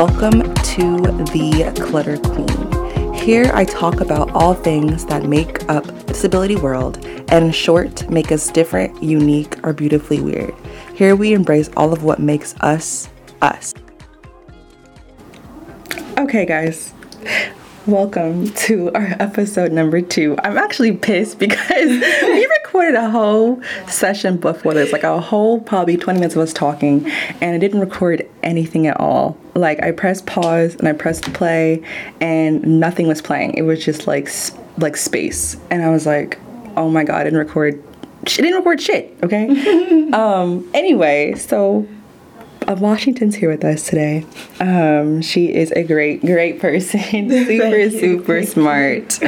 Welcome to the Clutter Queen. Here I talk about all things that make up the disability world and, in short, make us different, unique, or beautifully weird. Here we embrace all of what makes us us. Okay, guys, welcome to our episode number two. I'm actually pissed because we recorded a whole session before this, like a whole probably 20 minutes of us talking, and I didn't record anything at all. Like I pressed pause and I pressed play, and nothing was playing. It was just like like space, and I was like, oh my god, I didn't record. She didn't record shit. Okay. um. Anyway, so uh, Washington's here with us today. Um, she is a great, great person. super, super smart.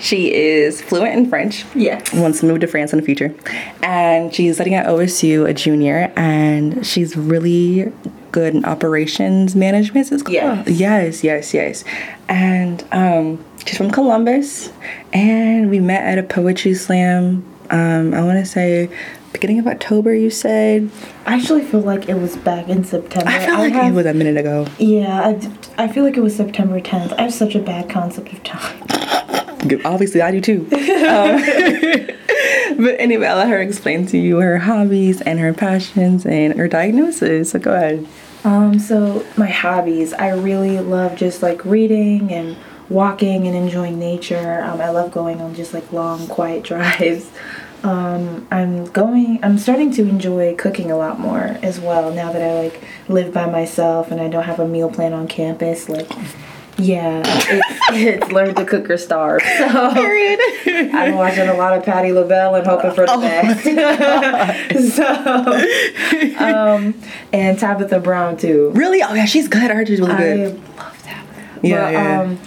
She is fluent in French. Yes. Wants to move to France in the future. And she's studying at OSU, a junior, and she's really good in operations management. It's Is Yes. Yes, yes, yes. And um, she's from Columbus, and we met at a poetry slam. Um, I want to say beginning of October. You said. I actually feel like it was back in September. I feel like have- it was a minute ago. Yeah, I, I feel like it was September 10th. I have such a bad concept of time. Obviously, I do too. Um, but anyway, I'll let her explain to you her hobbies and her passions and her diagnosis. So go ahead. Um, so my hobbies, I really love just like reading and walking and enjoying nature. Um, I love going on just like long, quiet drives. Um, I'm going. I'm starting to enjoy cooking a lot more as well now that I like live by myself and I don't have a meal plan on campus. Like, yeah, it's, it's learn to cook or starve. So I'm watching a lot of Patti LaBelle and hoping for the best. so, um, and Tabitha Brown too. Really? Oh yeah, she's good. I heard she's really I good. love Tabitha. Yeah, But, yeah. Um,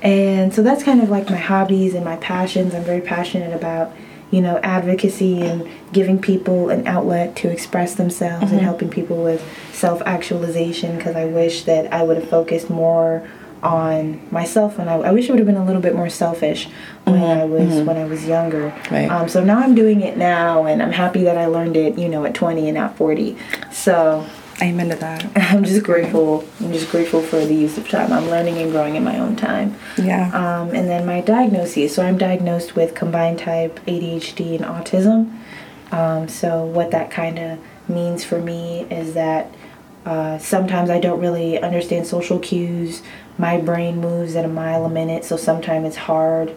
and so that's kind of like my hobbies and my passions. I'm very passionate about, you know, advocacy and giving people an outlet to express themselves Mm-hmm. and helping people with self actualization because I wish that I would have focused more on myself and I, I wish I would have been a little bit more selfish when I was when I was younger. Mm-hmm. Right. Um, so now I'm doing it now and I'm happy that I learned it, you know, at 20 and not 40. So Amen to that. I'm just grateful. I'm just grateful for the use of time. I'm learning and growing in my own time. Yeah. Um, and then my diagnoses. So I'm diagnosed with combined type ADHD and autism. Um, so what that kind of means for me is that uh, sometimes I don't really understand social cues. My brain moves at a mile a minute, so sometimes it's hard.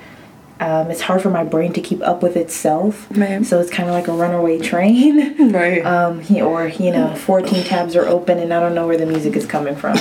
Um, it's hard for my brain to keep up with itself. Right. So it's kind of like a runaway train. right. Um, he- or you know, 14 tabs are open and I don't know where the music is coming from.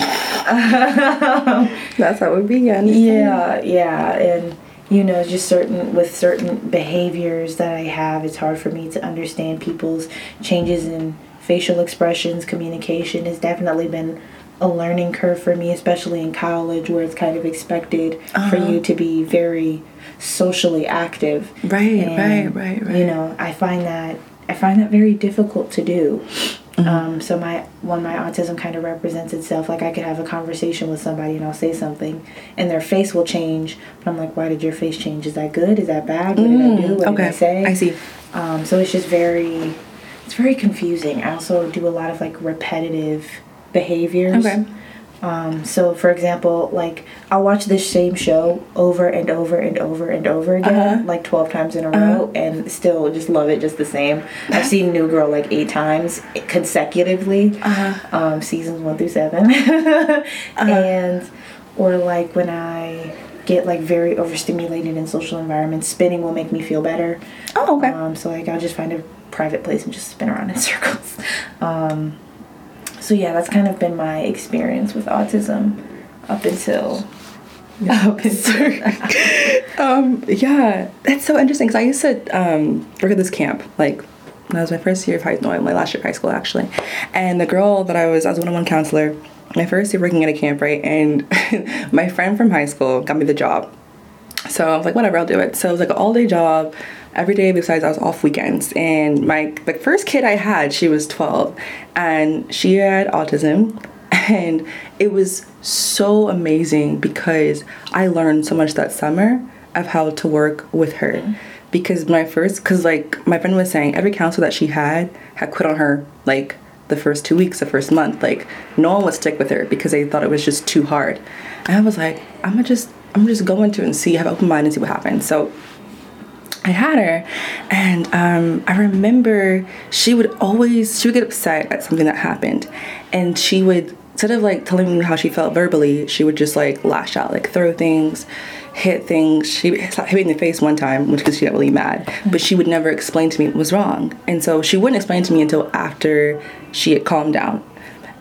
That's how it began. yeah, yeah, and you know, just certain with certain behaviors that I have, it's hard for me to understand people's changes in facial expressions. Communication has definitely been a learning curve for me, especially in college, where it's kind of expected for you to be very socially active. Right, And, right, right, right. You know, I find that I find that very difficult to do. Mm-hmm. Um, so my when my autism kind of represents itself, like I could have a conversation with somebody and I'll say something, and their face will change. But I'm like, why did your face change? Is that good? Is that bad? What did I do? What Mm, okay. did I say? I see. Um, so it's just very, it's very confusing. I also do a lot of like repetitive behaviors. Okay. Um, so for example, like I'll watch this same show over and over and over and over again, Uh-huh. like twelve times in a row, and still just love it just the same. I've seen New Girl like eight times consecutively, Uh-huh. um, seasons one through 7 and or like when I get like very overstimulated in social environments, spinning will make me feel better. Oh, okay. Um, so like I'll just find a private place and just spin around in circles. So yeah, that's kind of been my experience with autism up until up until um, yeah, that's so interesting because I used to um, work at this camp like that was my first year of high no, my last year of high school actually, and the girl that I was I was one on one counselor my first year working at a camp right, and my friend from high school got me the job, so I was like whatever I'll do it. So it was like an all day job. Every day besides I was off weekends and my the first kid I had she was 12 and she had autism and it was so amazing because I learned so much that summer of how to work with her mm-hmm. because my first because like my friend was saying every counselor that she had had quit on her like the first two weeks, the first month. Like no one would stick with her because they thought it was just too hard. And I was like, I'm gonna just I'm just go into it and see, have an open mind and see what happens. So I had her, and um, I remember she would always she would get upset at something that happened, and she would instead of like telling me how she felt verbally, she would just like lash out, like throw things, hit things. She hit me in the face one time, which because she got really mad, but she would never explain to me what was wrong, and so she wouldn't explain to me until after she had calmed down,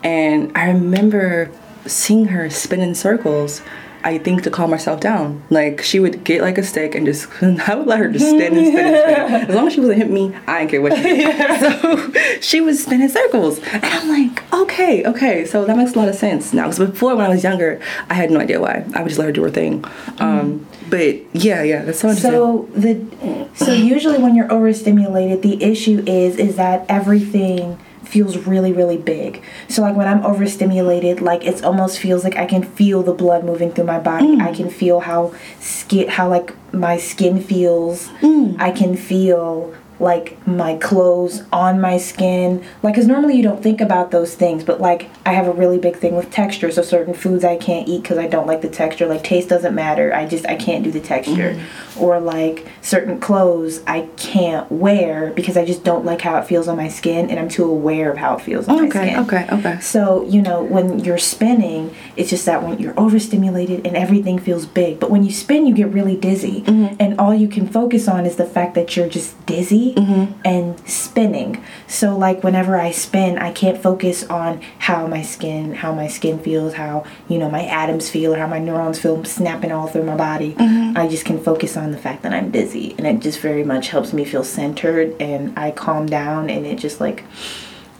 and I remember seeing her spin in circles I think to calm herself down. Like she would get like a stick and just I would let her just spin and spin and spin. As long as she wasn't hit me, I didn't care what she did. So she was spinning circles. And I'm like, okay, okay. So that makes a lot of sense now. Because before when I was younger, I had no idea why. I would just let her do her thing. Um, but yeah, yeah, that's so interesting. So the so usually when you're overstimulated, the issue is is that everything feels really really big so like when i'm overstimulated like it almost feels like i can feel the blood moving through my body mm. i can feel how skin how like my skin feels mm. i can feel like my clothes on my skin. Like because normally you don't think about those things but like i have a really big thing with texture so certain foods i can't eat because i don't like the texture. Like taste doesn't matter. I just i can't do the texture. Mm-hmm. or like certain clothes i can't wear because i just don't like how it feels on my skin and i'm too aware of how it feels on okay, my skin. okay okay. So you know when you're spinning it's just that when you're overstimulated and everything feels big but when you spin you get really dizzy. Mm-hmm. and all you can focus on is the fact that you're just dizzy mm-hmm. and spinning. So like whenever I spin, I can't focus on how my skin, how my skin feels, how you know my atoms feel, or how my neurons feel snapping all through my body. Mm-hmm. I just can focus on the fact that I'm dizzy, and it just very much helps me feel centered, and I calm down, and it just like,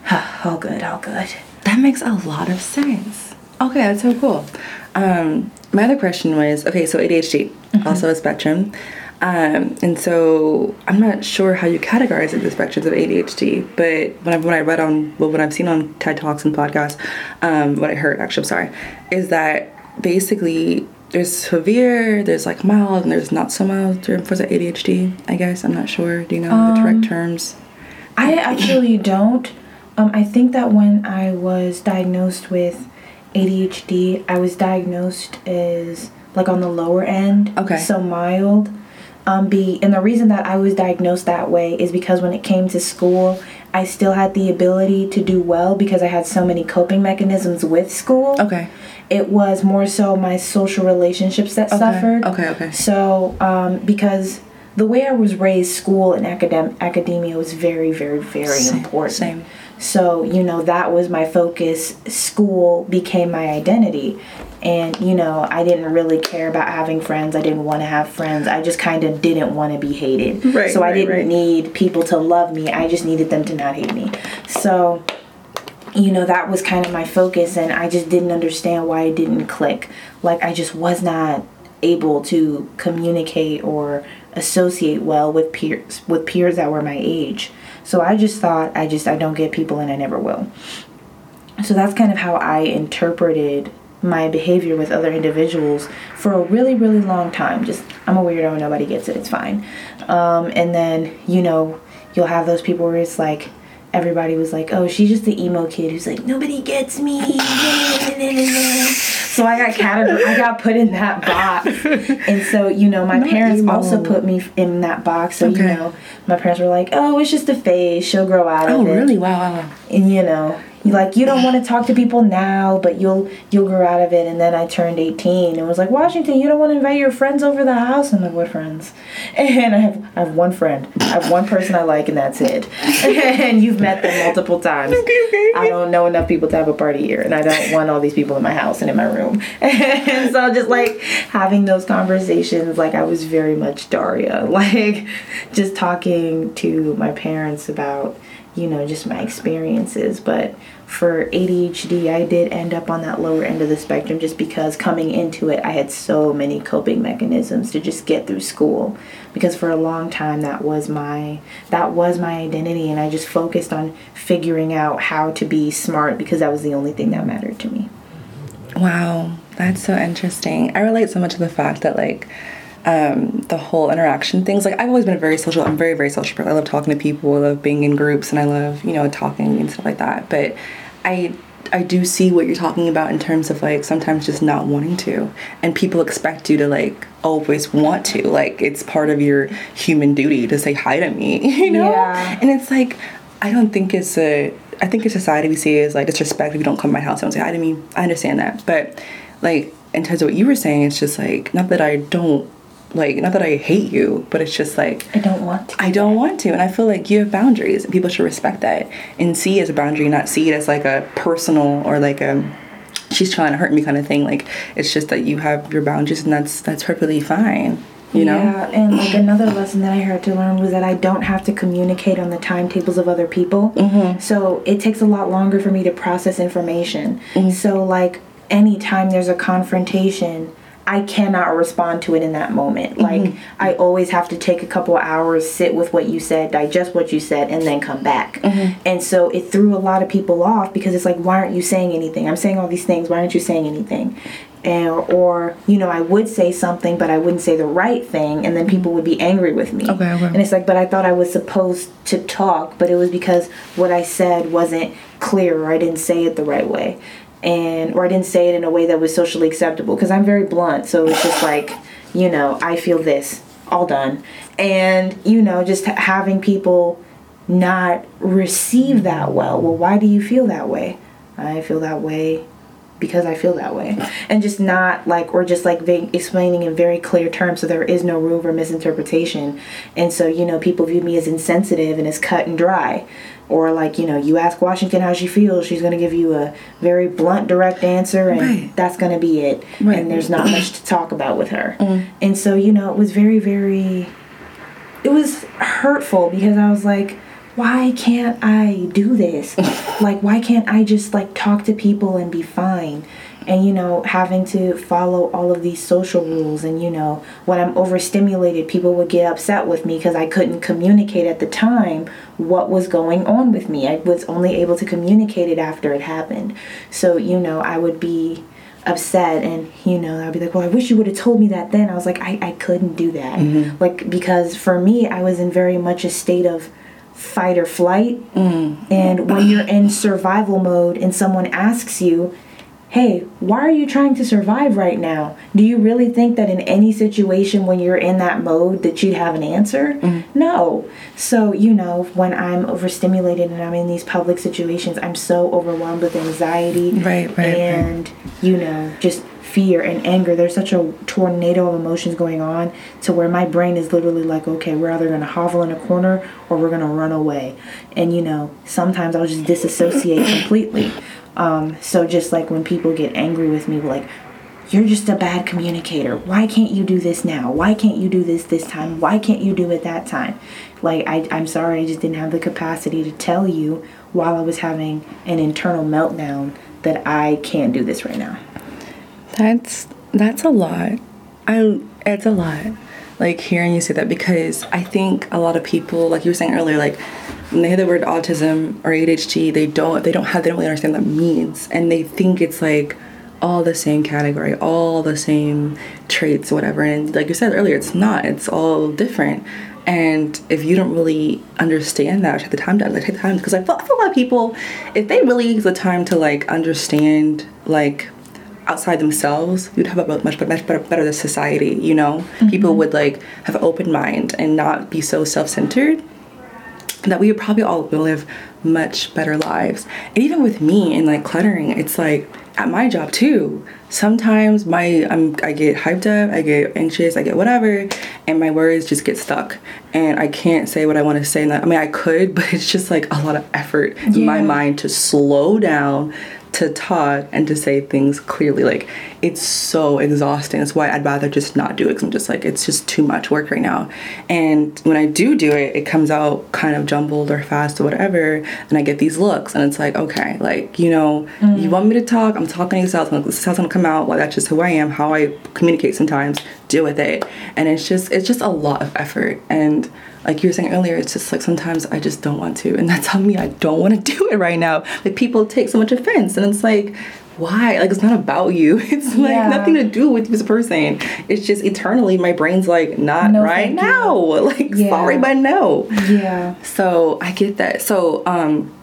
all good, all good. That makes a lot of sense. Okay, that's so cool. Um, my other question was okay, so ADHD, mm-hmm. also a spectrum. Um, and so I'm not sure how you categorize it, the spectrums of ADHD, but when I, when I read on, well, what I've seen on TED Talks and podcasts, um, what I heard, actually, I'm sorry, is that basically there's severe, there's like mild, and there's not so mild for the ADHD, I guess. I'm not sure. Do you know um, the correct terms? I actually don't. Um, I think that when I was diagnosed with ADHD, I was diagnosed as like on the lower end. Okay. So mild um, be and the reason that I was diagnosed that way is because when it came to school, I still had the ability to do well because I had so many coping mechanisms with school. Okay. It was more so my social relationships that okay. suffered. Okay, okay. So, um, because the way I was raised, school and academ- academia was very, very, very same, important. Same. So, you know, that was my focus. School became my identity. And you know i didn't really care about having friends. I didn't want to have friends. I just kind of didn't want to be hated. Right, so i didn't right. need people to love me. I just needed them to not hate me. So you know that was kind of my focus and i just didn't understand why it didn't click. Like i just was not able to communicate or associate well with peers with peers that were my age. So i just thought i just i don't get people and i never will. So that's kind of how i interpreted my behavior with other individuals for a really really long time. Just i'm a weirdo nobody gets it. It's fine. Um, and then you know you'll have those people where it's like everybody was like oh she's just the emo kid who's like nobody gets me so i got categorized i got put in that box. And so you know my Not parents emo. also put me in that box. So okay. you know my parents were like oh it's just a phase. She'll grow out oh, of it. oh really wow. And you know like you don't want to talk to people now but you'll you'll grow out of it. And then i turned 18 and was like washington you don't want to invite your friends over the house? I'm like what friends? And i have i have one friend. I have one person i like and that's it. And you've met them multiple times. Okay, okay. i don't know enough people to have a party here and i don't want all these people in my house and in my room. And so just like having those conversations like i was very much daria. Like just talking to my parents about you know, just my experiences. But for ADHD, I did end up on that lower end of the spectrum just because coming into it, I had so many coping mechanisms to just get through school. Because for a long time, that was my that was my identity, and I just focused on figuring out how to be smart because that was the only thing that mattered to me. Wow, that's so interesting. I relate so much to the fact that like um, the whole interaction things. Like I've always been a very social. I'm very very social. Person. I love talking to people. I love being in groups, and I love you know talking and stuff like that. But I I do see what you're talking about in terms of like sometimes just not wanting to, and people expect you to like always want to. Like it's part of your human duty to say hi to me, you know. Yeah. And it's like I don't think it's a. I think in society we see it as like disrespect if you don't come to my house and say hi to me. I understand that, but like in terms of what you were saying, it's just like not that I don't like not that I hate you, but it's just like I don't want to. I don't want to, and I feel like you have boundaries, and people should respect that and see it as a boundary, not see it as like a personal or like a she's trying to hurt me kind of thing. Like it's just that you have your boundaries, and that's that's perfectly fine. You know. Yeah, and like another lesson that I had to learn was that I don't have to communicate on the timetables of other people. Mm-hmm. So it takes a lot longer for me to process information. Mm-hmm. So like anytime there's a confrontation, I cannot respond to it in that moment. Mm-hmm. Like I always have to take a couple hours, sit with what you said, digest what you said, and then come back. Mm-hmm. And so it threw a lot of people off because it's like, why aren't you saying anything? I'm saying all these things. Why aren't you saying anything? And, or you know, I would say something, but I wouldn't say the right thing, and then people would be angry with me. Okay, okay. And it's like, but I thought I was supposed to talk, but it was because what I said wasn't clear, or I didn't say it the right way and or I didn't say it in a way that was socially acceptable because I'm very blunt. So it's just like, you know, I feel this, all done. And you know, just having people not receive that well. Well, why do you feel that way? I feel that way because I feel that way. And just not like, or just like va- explaining in very clear terms so there is no room for misinterpretation. And so, you know, people view me as insensitive and as cut and dry. Or like, you know, you ask Washington how she feels, she's going to give you a very blunt, direct answer, and Right. that's going to be it. Right. And there's not much to talk about with her. Mm. And so, you know, it was very, very it was hurtful because I was like, why can't I do this? like, why can't I just like talk to people and be fine? And you know, having to follow all of these social rules, and you know, when I'm overstimulated, people would get upset with me because I couldn't communicate at the time what was going on with me. I was only able to communicate it after it happened. So, you know, I would be upset and you know i'd be like well i wish you would have told me that then i was like i, I couldn't do that mm-hmm. like because for me i was in very much a state of fight or flight. Mm. And when you're in survival mode and someone asks you hey why are you trying to survive right now? Do you really think that in any situation when you're in that mode that you'd have an answer? Mm-hmm. No. So you know when i'm overstimulated and i'm in these public situations i'm so overwhelmed with anxiety. Right, right, right. and you know just fear and anger there's such a tornado of emotions going on to where my brain is literally like okay we're either going to hovel in a corner or we're going to run away and you know sometimes i'll just disassociate completely um, so just like when people get angry with me like you're just a bad communicator. Why can't you do this now? Why can't you do this this time? Why can't you do it that time? Like, I, I'm sorry, I just didn't have the capacity to tell you while I was having an internal meltdown that I can't do this right now. That's that's a lot. I it's a lot. Like hearing you say that because I think a lot of people, like you were saying earlier, like when they hear the word autism or ADHD, they don't they don't have they don't really understand what that means, and they think it's like all the same category, all the same traits, whatever. And like you said earlier, it's not. It's all different. And if you don't really understand that, take the time to like, take the time because I feel, I feel a lot of people, if they really use the time to like understand like outside themselves, you'd have a much better, much better, better society. You know, mm-hmm. people would like have an open mind and not be so self-centered. That we would probably all live much better lives. And even with me and like cluttering, it's like at my job too. Sometimes my I'm I get hyped up, I get anxious, I get whatever, and my words just get stuck, and I can't say what I want to say. And I mean, I could, but it's just like a lot of effort in my mind to slow down to talk and to say things clearly like it's so exhausting. That's why i'd rather just not do it because i'm just like it's just too much work right now. And when i do do it it comes out kind of jumbled or fast or whatever and i get these looks and it's like okay like you know you mm. want me to talk i'm talking to yourself this is how it's gonna come out well that's just who i am how i communicate sometimes deal with it. And it's just it's just a lot of effort and like you were saying earlier, it's just like sometimes I just don't want to, and that's on me. I don't want to do it right now. Like people take so much offense, and it's like, why? Like it's not about you. It's like Yeah. nothing to do with this person. It's just eternally my brain's like not No, right thank you. now. Like Yeah. sorry, but no. Yeah. So I get that. So um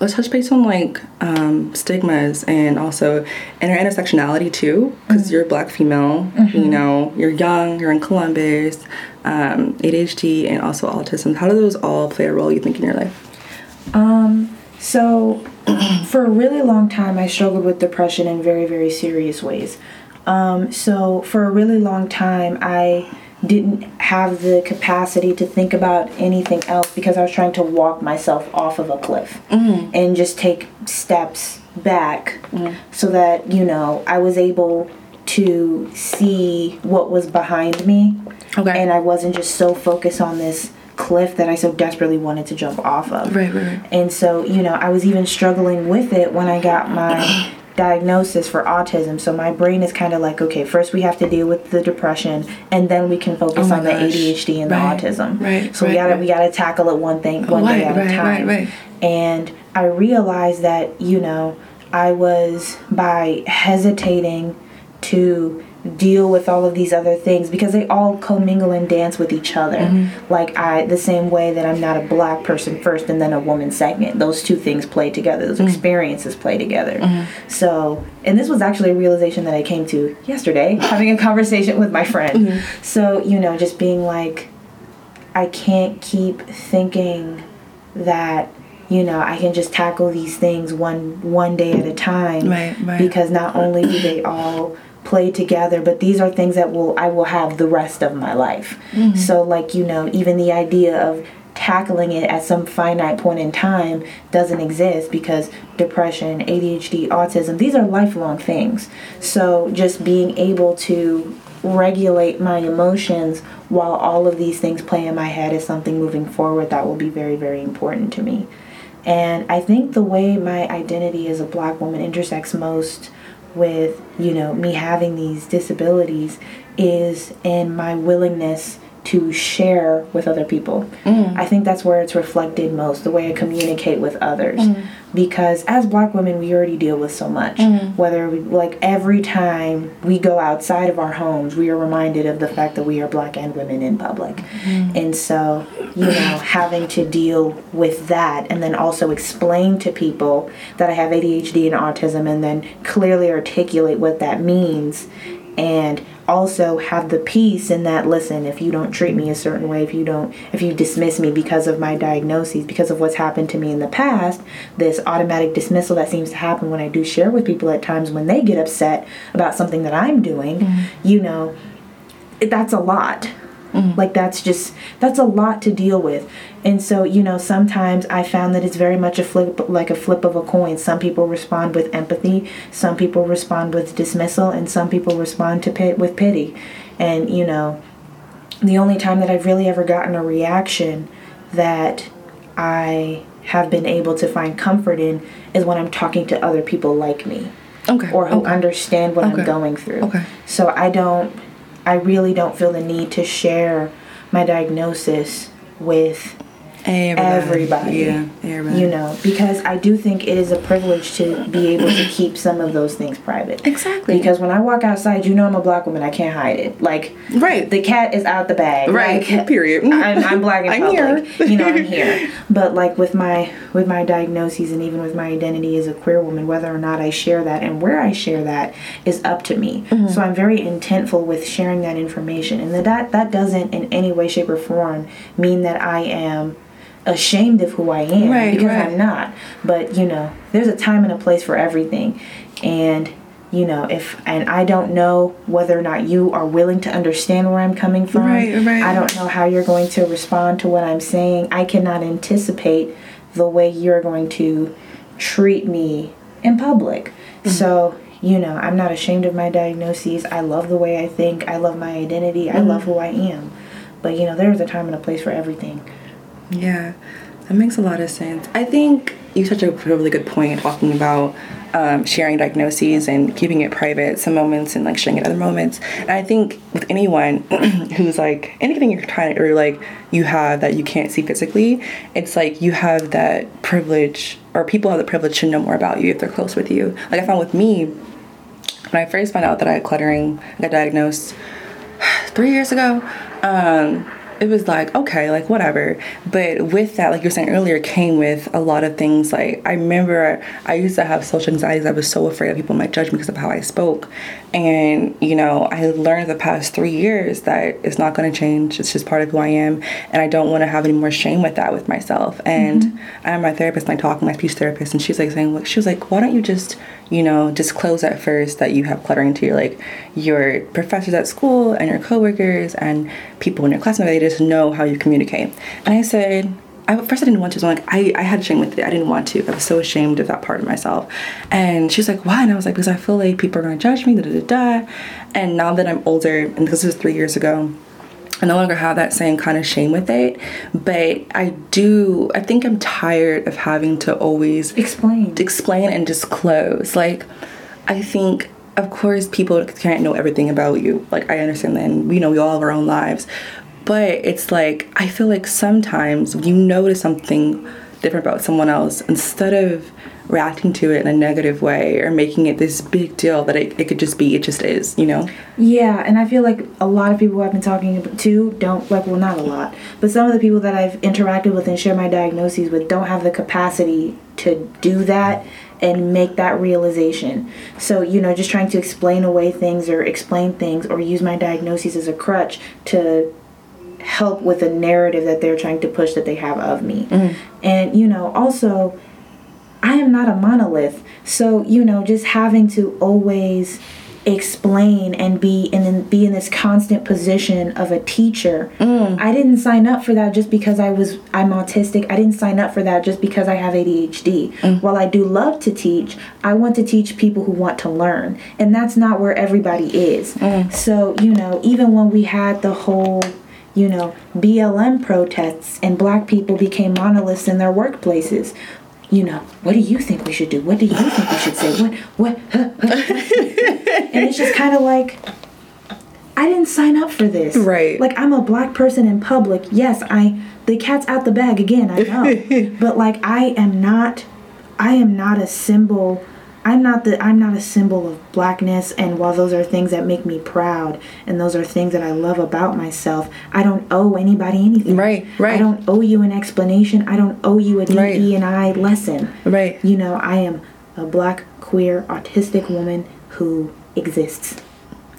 let's touch base on like um, stigmas and also inter intersectionality too, because Mm-hmm. you're a black female. You know, you're young. You're in Columbus. Um, ADHD and also autism. How do those all play a role? You think in your life? Um, so for a really long time, I struggled with depression in very, very serious ways. Um, so for a really long time, I didn't have the capacity to think about anything else because I was trying to walk myself off of a cliff mm. and just take steps back mm. so that, you know, I was able to see what was behind me Okay. and I wasn't just so focused on this cliff that I so desperately wanted to jump off of. Right, right, right. And so, you know, I was even struggling with it when I got my diagnosis for autism. So my brain is kind of like, okay, first we have to deal with the depression and then we can focus Oh on the. ADHD and Right, the autism. right, So we gotta right. we gotta tackle it one thing one Right, day at right, a time. right, right. And I realized that, you know, I was by hesitating to deal with all of these other things because they all commingle and dance with each other. Mm-hmm. Like I the same way that I'm not a black person first and then a woman second. Those two things play together. Those Mm-hmm. experiences play together. So, and this was actually a realization that I came to yesterday having a conversation with my friend. Mm-hmm. So, you know, just being like I can't keep thinking that you know I can just tackle these things one one day at a time Right, right. because not only do they all play together but these are things that will I will have the rest of my life. Mm-hmm. So like you know even the idea of tackling it at some finite point in time doesn't exist because depression, ADHD, autism, these are lifelong things. So just being able to regulate my emotions while all of these things play in my head is something moving forward that will be very, very important to me. And I think the way my identity as a black woman intersects most with, you know, me having these disabilities is in my willingness to share with other people. Mm. I think that's where it's reflected most, the way I communicate with others. Mm. Because as black women, we already deal with so much. Mm. Whether we, like every time we go outside of our homes, we are reminded of the fact that we are black and women in public. And so, you know, having to deal with that and then also explain to people that I have ADHD and autism and then clearly articulate what that means and also have the peace in that listen if you don't treat me a certain way if you don't if you dismiss me because of my diagnoses because of what's happened to me in the past this automatic dismissal that seems to happen when i do share with people at times when they get upset about something that i'm doing mm-hmm. you know that's a lot Mm-hmm. like that's just that's a lot to deal with and so you know sometimes i found that it's very much a flip like a flip of a coin some people respond with empathy some people respond with dismissal and some people respond to pit with pity and you know the only time that i've really ever gotten a reaction that i have been able to find comfort in is when i'm talking to other people like me Okay. or who okay. understand what Okay. I'm going through. Okay. So I don't, I really don't feel the need to share my diagnosis with everybody. Yeah, everybody. You know, because I do think it is a privilege to be able to keep some of those things private. Exactly. Because when I walk outside, you know I'm a black woman. I can't hide it. Like, Right. the cat is out the bag. Right, Like, period. I'm, I'm black in I'm public. here. You know, I'm here. But like with my with my diagnoses and even with my identity as a queer woman, whether or not I share that and where I share that is up to me. Mm-hmm. So I'm very intentful with sharing that information, and that that doesn't in any way, shape, or form mean that I am ashamed of who I am Right, because right. I'm not. But you know, there's a time and a place for everything, and you know if and I don't know whether or not you are willing to understand where I'm coming from. Right, right. I don't know how you're going to respond to what I'm saying. I cannot anticipate the way you're going to treat me in public. Mm-hmm. So, you know, I'm not ashamed of my diagnoses. I love the way I think. I love my identity. I Mm-hmm. love who I am. But, you know, there's a time and a place for everything. Yeah, that makes a lot of sense. I think you touched a really good point talking about um, sharing diagnoses and keeping it private some moments and like sharing it other moments. And I think with anyone who's like anything you're trying or like you have that you can't see physically, it's like you have that privilege or people have the privilege to know more about you if they're close with you. Like I found with me, when I first found out that I had cluttering, I got diagnosed three years ago. Um, it was like okay like whatever. But with that like you were saying earlier came with a lot of things like i remember i used to have social anxieties. I was so afraid that people might judge me because of how i spoke. And you know i learned the past three years that it's not going to change. It's just part of who i am. And i don't want to have any more shame with that with myself. And mm-hmm. i'm my therapist and i talk to my speech therapist and she's like saying look she was like why don't you just you know, disclose at first that you have cluttering to your like your professors at school and your coworkers and people in your class, and they just know how you communicate. And I said, I, at first I didn't want to. So I'm like, I, I had shame with it. I didn't want to. I was so ashamed of that part of myself. And she's like, why? And I was like, because I feel like people are gonna judge me, da da da da. And now that I'm older, and this was three years ago, I no longer have that same kind of shame with it, but I do. I think I'm tired of having to always explain, explain and disclose. Like, I think, of course, people can't know everything about you. Like, I understand that, and we know we all have our own lives, but it's like I feel like sometimes you notice something different about someone else instead of reacting to it in a negative way or making it this big deal that it, it could just be it just is you know? Yeah and i feel like a lot of people i've been talking to don't like well not a lot but some of the people that i've interacted with and share my diagnoses with don't have the capacity to do that and make that realization. So you know just trying to explain away things or explain things or use my diagnoses as a crutch to help with a narrative that they're trying to push that they have of me. Mm. and you know also I am not a monolith. So, you know, just having to always explain and be in be in this constant position of a teacher. Mm. I didn't sign up for that just because I was I'm autistic. I didn't sign up for that just because I have ADHD. Mm. While I do love to teach, I want to teach people who want to learn. And that's not where everybody is. Mm. So, you know, even when we had the whole you know, BLM protests and black people became monoliths in their workplaces you know, what do you think we should do? What do you think we should say? What, what? Huh, huh. and it's just kind of like, I didn't sign up for this. Right. Like, I'm a black person in public. Yes, I, the cat's out the bag again, I know. but, like, I am not, I am not a symbol I'm not the I'm not a symbol of blackness and while those are things that make me proud and those are things that I love about myself, I don't owe anybody anything. Right, right. I don't owe you an explanation. I don't owe you a DE right. and I lesson. Right. You know, I am a black, queer, autistic woman who exists.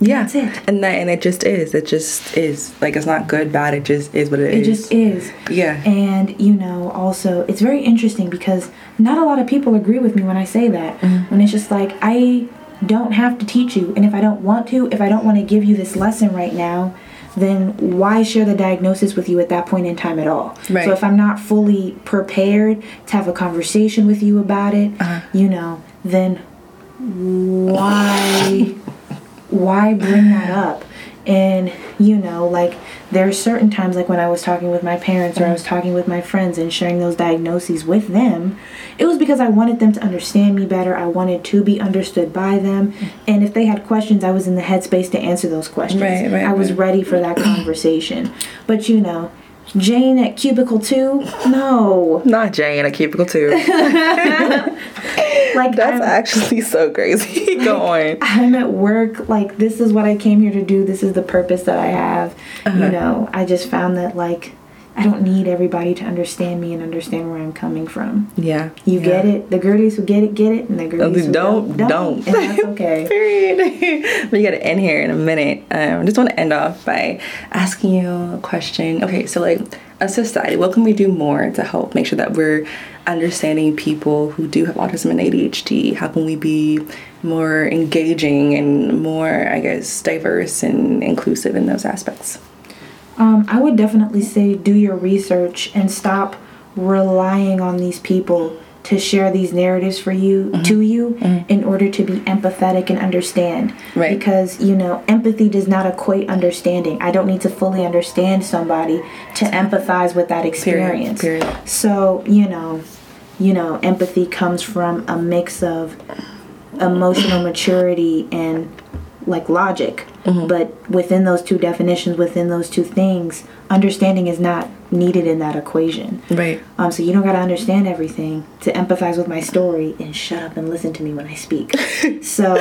Yeah, that's it. And that and it just is. It just is. Like it's not good, bad. It just is what it, it is. It just is. Yeah. And you know, also it's very interesting because not a lot of people agree with me when I say that. Mm-hmm. When it's just like I don't have to teach you, and if I don't want to, if I don't want to give you this lesson right now, then why share the diagnosis with you at that point in time at all? Right. So if I'm not fully prepared to have a conversation with you about it, uh-huh. you know, then why why bring that mm-hmm. up? And you know, like there are certain times, like when I was talking with my parents or I was talking with my friends and sharing those diagnoses with them, it was because I wanted them to understand me better. I wanted to be understood by them. And if they had questions, I was in the headspace to answer those questions. Right, right, I was right. ready for that conversation. But you know, Jane at cubicle two? No. Not Jane at cubicle two. like that's I'm, actually so crazy. Go on. I'm at work. Like this is what I came here to do. This is the purpose that I have. Uh-huh. You know, I just found that like I don't need everybody to understand me and understand where I'm coming from. Yeah. You yeah. get it. The girlies who get it, get it, and the girlies who don't, don't. don't. And that's okay. Period. we got to end here in a minute. Um, I just want to end off by asking you a question. Okay, so like a society, what can we do more to help make sure that we're understanding people who do have autism and ADHD? How can we be more engaging and more, I guess, diverse and inclusive in those aspects? Um, I would definitely say do your research and stop relying on these people to share these narratives for you mm-hmm. to you mm-hmm. in order to be empathetic and understand right because you know empathy does not equate understanding i don't need to fully understand somebody to empathize with that experience Period. Period. so you know you know empathy comes from a mix of emotional maturity and like logic. But within those two definitions, within those two things, understanding is not needed in that equation. Right. Um, so you don't gotta understand everything to empathize with my story and shut up and listen to me when I speak. so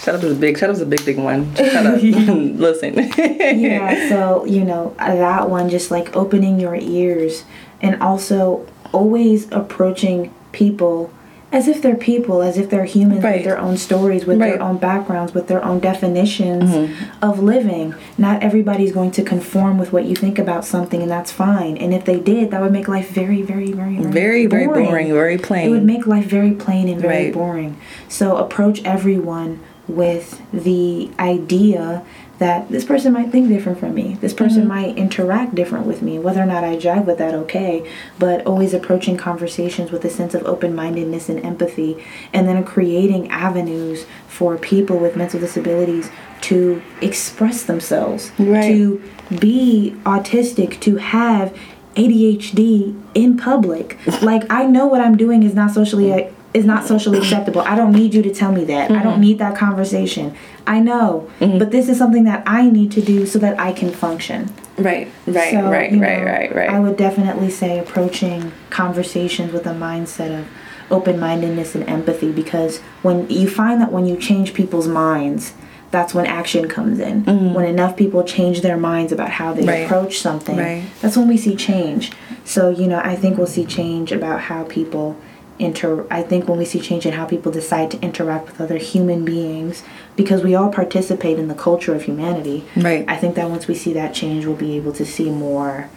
Shut up is a big. Shut up is a big, big one. Shut up. Listen. yeah, so you know that one, just like opening your ears and also always approaching people as if they're people, as if they're humans Right. with their own stories, with Right. their own backgrounds, with their own definitions Mm-hmm. of living. Not everybody's going to conform with what you think about something, and that's fine. And if they did, that would make life very, very, very, very, Very, very boring, very plain. It would make life very plain and very Right. boring. So approach everyone with the idea that this person might think different from me. This person Mm-hmm. might interact different with me. Whether or not I jive with that, okay. But always approaching conversations with a sense of open mindedness and empathy, and then creating avenues for people with mental disabilities to express themselves, Right. to be autistic, to have ADHD in public. like I know what I'm doing is not socially is not socially acceptable. I don't need you to tell me that. I Mm-hmm. don't need that conversation. I know, but this is something that I need to do so that I can function. right. Right. So, right. you Right. know, Right. Right. I would definitely say approaching conversations with a mindset of open mindedness and empathy because when you find that when you change people's minds, that's when action comes in. When enough people change their minds about how they Mm-hmm. Right. approach something, Right. that's when we see change. So, you know, I think we'll see change about how people inter I think when we see change in how people decide to interact with other human beings because we all participate in the culture of humanity. Right. I think that once we see that change, we'll be able to see more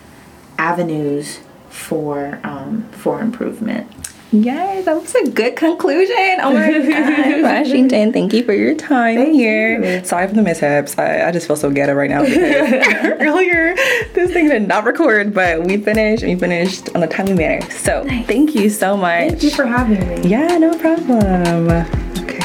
avenues for um, for improvement. Yes, that was a good conclusion. Oh my God, Washington, thank you for your time Thank here. you. Sorry for the mishaps. I, I just feel so ghetto right now because earlier this thing did not record, but we finished and we finished on a timely manner. So thank you so much. Thank you for having me. Yeah, no problem. Okay.